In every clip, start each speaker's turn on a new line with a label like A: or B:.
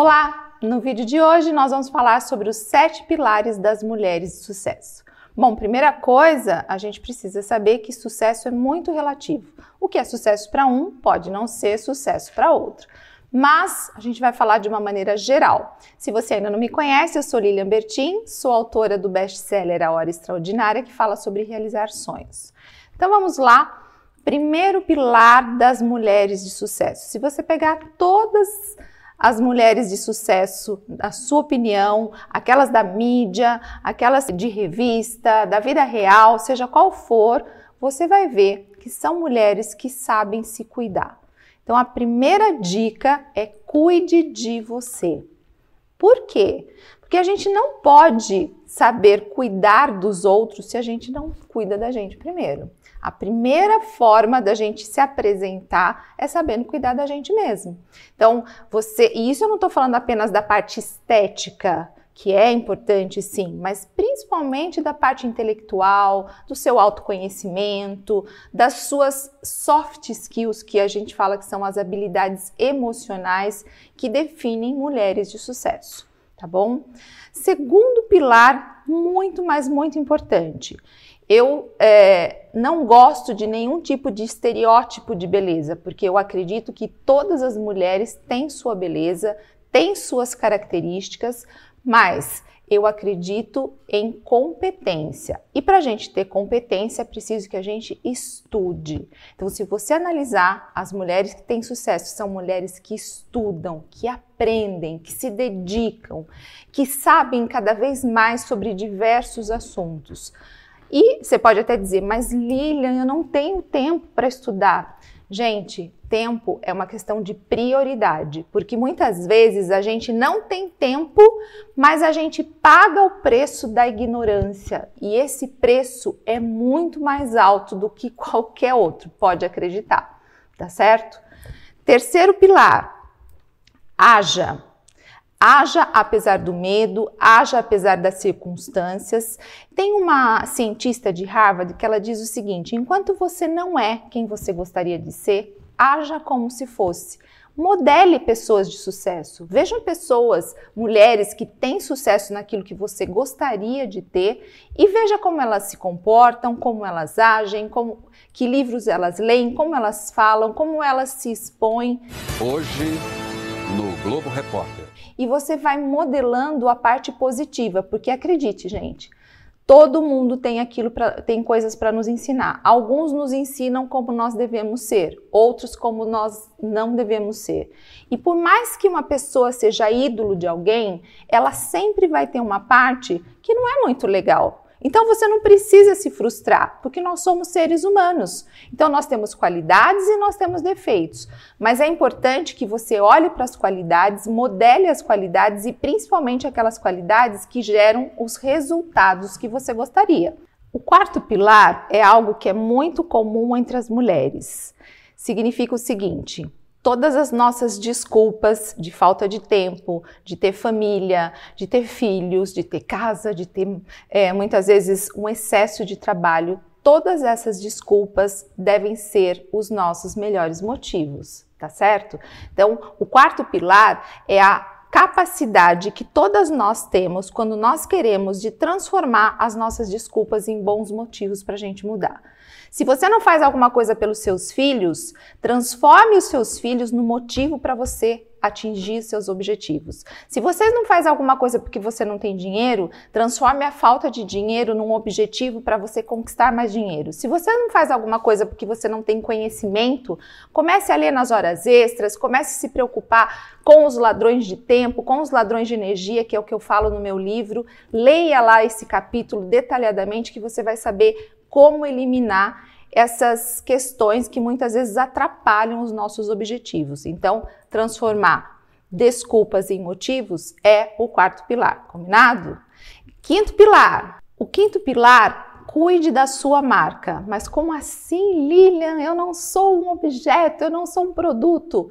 A: Olá! No vídeo de hoje nós vamos falar sobre os sete pilares das mulheres de sucesso. Bom, primeira coisa, a gente precisa saber que sucesso é muito relativo. O que é sucesso para um pode não ser sucesso para outro. Mas a gente vai falar de uma maneira geral. Se você ainda não me conhece, eu sou Lilian Bertin, sou autora do best-seller A Hora Extraordinária, que fala sobre realizar sonhos. Então vamos lá. Primeiro pilar das mulheres de sucesso. Se você pegar todas as mulheres de sucesso, na sua opinião, aquelas da mídia, aquelas de revista, da vida real, seja qual for, você vai ver que são mulheres que sabem se cuidar. Então a primeira dica é cuide de você. Por quê? Porque a gente não pode saber cuidar dos outros se a gente não cuida da gente primeiro. A primeira forma da gente se apresentar é sabendo cuidar da gente mesmo. Então, você, e isso eu não estou falando apenas da parte estética, que é importante sim, mas principalmente da parte intelectual, do seu autoconhecimento, das suas soft skills, que a gente fala que são as habilidades emocionais que definem mulheres de sucesso, tá bom? Segundo pilar, muito, mas muito importante eu é, não gosto de nenhum tipo de estereótipo de beleza, porque eu acredito que todas as mulheres têm sua beleza, têm suas características, mas eu acredito em competência. E para a gente ter competência, é preciso que a gente estude. Então, se você analisar, as mulheres que têm sucesso são mulheres que estudam, que aprendem, que se dedicam, que sabem cada vez mais sobre diversos assuntos. E você pode até dizer, mas Lilian, eu não tenho tempo para estudar. Gente, tempo é uma questão de prioridade, porque muitas vezes a gente não tem tempo, mas a gente paga o preço da ignorância. E esse preço é muito mais alto do que qualquer outro, pode acreditar, tá certo? Terceiro pilar, haja. Haja apesar do medo, haja apesar das circunstâncias. Tem uma cientista de Harvard que ela diz o seguinte: enquanto você não é quem você gostaria de ser, haja como se fosse. Modele pessoas de sucesso. Vejam pessoas, mulheres que têm sucesso naquilo que você gostaria de ter e veja como elas se comportam, como elas agem, como, que livros elas leem, como elas falam, como elas se expõem.
B: Hoje, no Globo Repórter
A: e você vai modelando a parte positiva, porque acredite, gente, todo mundo tem aquilo pra, tem coisas para nos ensinar. Alguns nos ensinam como nós devemos ser, outros como nós não devemos ser. E por mais que uma pessoa seja ídolo de alguém, ela sempre vai ter uma parte que não é muito legal. Então você não precisa se frustrar, porque nós somos seres humanos. Então nós temos qualidades e nós temos defeitos. Mas é importante que você olhe para as qualidades, modele as qualidades e principalmente aquelas qualidades que geram os resultados que você gostaria. O quarto pilar é algo que é muito comum entre as mulheres. Significa o seguinte: todas as nossas desculpas de falta de tempo, de ter família, de ter filhos, de ter casa, de ter é, muitas vezes um excesso de trabalho, todas essas desculpas devem ser os nossos melhores motivos, tá certo? Então, o quarto pilar é a capacidade que todas nós temos quando nós queremos de transformar as nossas desculpas em bons motivos para a gente mudar. Se você não faz alguma coisa pelos seus filhos, transforme os seus filhos no motivo para você atingir seus objetivos. Se você não faz alguma coisa porque você não tem dinheiro, transforme a falta de dinheiro num objetivo para você conquistar mais dinheiro. Se você não faz alguma coisa porque você não tem conhecimento, comece a ler nas horas extras, comece a se preocupar com os ladrões de tempo, com os ladrões de energia, que é o que eu falo no meu livro. Leia lá esse capítulo detalhadamente que você vai saber como eliminar essas questões que muitas vezes atrapalham os nossos objetivos. Então, transformar desculpas em motivos é o quarto pilar, combinado? Quinto pilar. O quinto pilar, cuide da sua marca. Mas como assim, Lilian? Eu não sou um objeto, eu não sou um produto.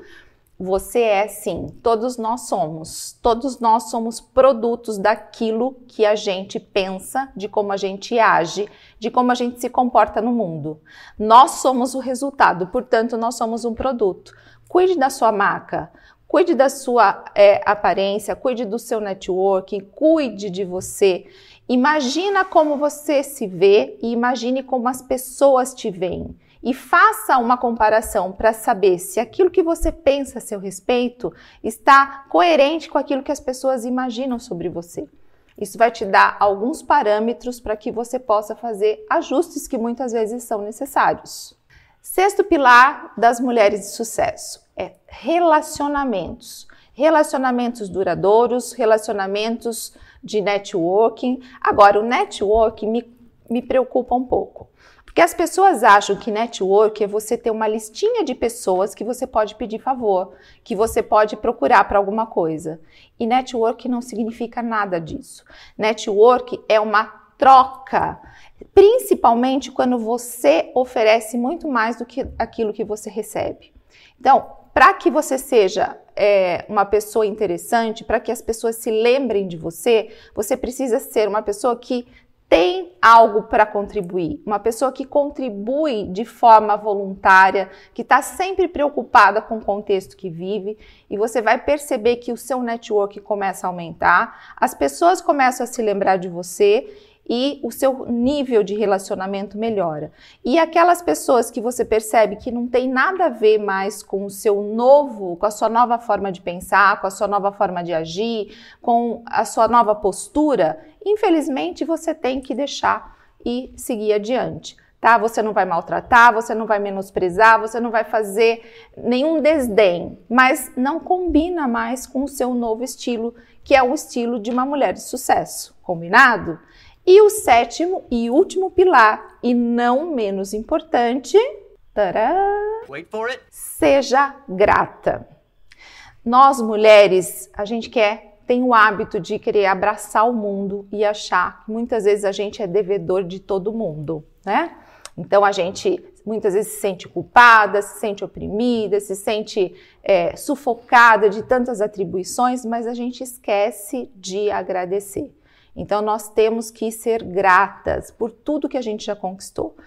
A: Você é sim, todos nós somos. Todos nós somos produtos daquilo que a gente pensa, de como a gente age, de como a gente se comporta no mundo. Nós somos o resultado, portanto, nós somos um produto. Cuide da sua marca, Cuide da sua é, aparência, cuide do seu networking, cuide de você. Imagina como você se vê e imagine como as pessoas te veem. E faça uma comparação para saber se aquilo que você pensa a seu respeito está coerente com aquilo que as pessoas imaginam sobre você. Isso vai te dar alguns parâmetros para que você possa fazer ajustes que muitas vezes são necessários. Sexto pilar das mulheres de sucesso é relacionamentos. Relacionamentos duradouros, relacionamentos de networking. Agora, o networking me, me preocupa um pouco. Porque as pessoas acham que network é você ter uma listinha de pessoas que você pode pedir favor, que você pode procurar para alguma coisa. E network não significa nada disso. Network é uma troca principalmente quando você oferece muito mais do que aquilo que você recebe. Então, para que você seja é, uma pessoa interessante, para que as pessoas se lembrem de você, você precisa ser uma pessoa que tem algo para contribuir, uma pessoa que contribui de forma voluntária, que está sempre preocupada com o contexto que vive, e você vai perceber que o seu network começa a aumentar, as pessoas começam a se lembrar de você e o seu nível de relacionamento melhora. E aquelas pessoas que você percebe que não tem nada a ver mais com o seu novo, com a sua nova forma de pensar, com a sua nova forma de agir, com a sua nova postura, infelizmente você tem que deixar e seguir adiante. Tá? Você não vai maltratar, você não vai menosprezar, você não vai fazer nenhum desdém, mas não combina mais com o seu novo estilo, que é o estilo de uma mulher de sucesso. Combinado? E o sétimo e último pilar, e não menos importante, seja grata. Nós mulheres, a gente quer, tem o hábito de querer abraçar o mundo e achar que muitas vezes a gente é devedor de todo mundo, né? Então a gente muitas vezes se sente culpada, se sente oprimida, se sente é, sufocada de tantas atribuições, mas a gente esquece de agradecer. Então nós temos que ser gratas por tudo que a gente já conquistou.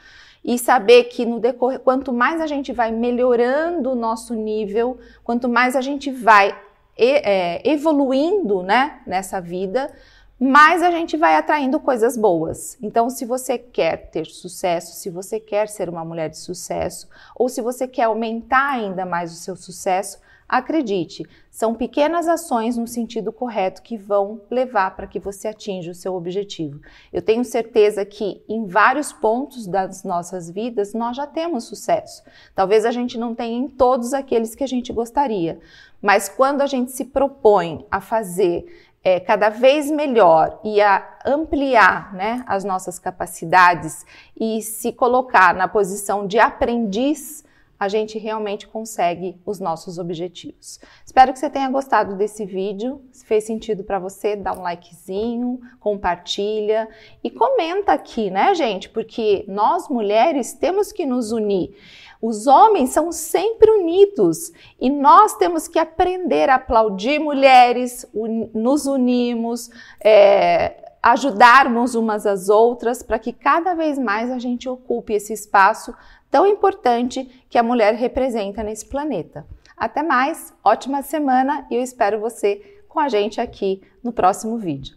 A: E saber que no decorrer, quanto mais a gente vai melhorando o nosso nível, quanto mais a gente vai é, evoluindo né, nessa vida, mais a gente vai atraindo coisas boas. Então, se você quer ter sucesso, se você quer ser uma mulher de sucesso, ou se você quer aumentar ainda mais o seu sucesso, Acredite, são pequenas ações no sentido correto que vão levar para que você atinja o seu objetivo. Eu tenho certeza que em vários pontos das nossas vidas nós já temos sucesso. Talvez a gente não tenha em todos aqueles que a gente gostaria, mas quando a gente se propõe a fazer é, cada vez melhor e a ampliar né, as nossas capacidades e se colocar na posição de aprendiz, a gente realmente consegue os nossos objetivos. Espero que você tenha gostado desse vídeo. Se fez sentido para você, dá um likezinho, compartilha e comenta aqui, né, gente? Porque nós mulheres temos que nos unir. Os homens são sempre unidos e nós temos que aprender a aplaudir mulheres, un nos unimos, é, ajudarmos umas às outras para que cada vez mais a gente ocupe esse espaço tão importante que a mulher representa nesse planeta. Até mais, ótima semana e eu espero você com a gente aqui no próximo vídeo.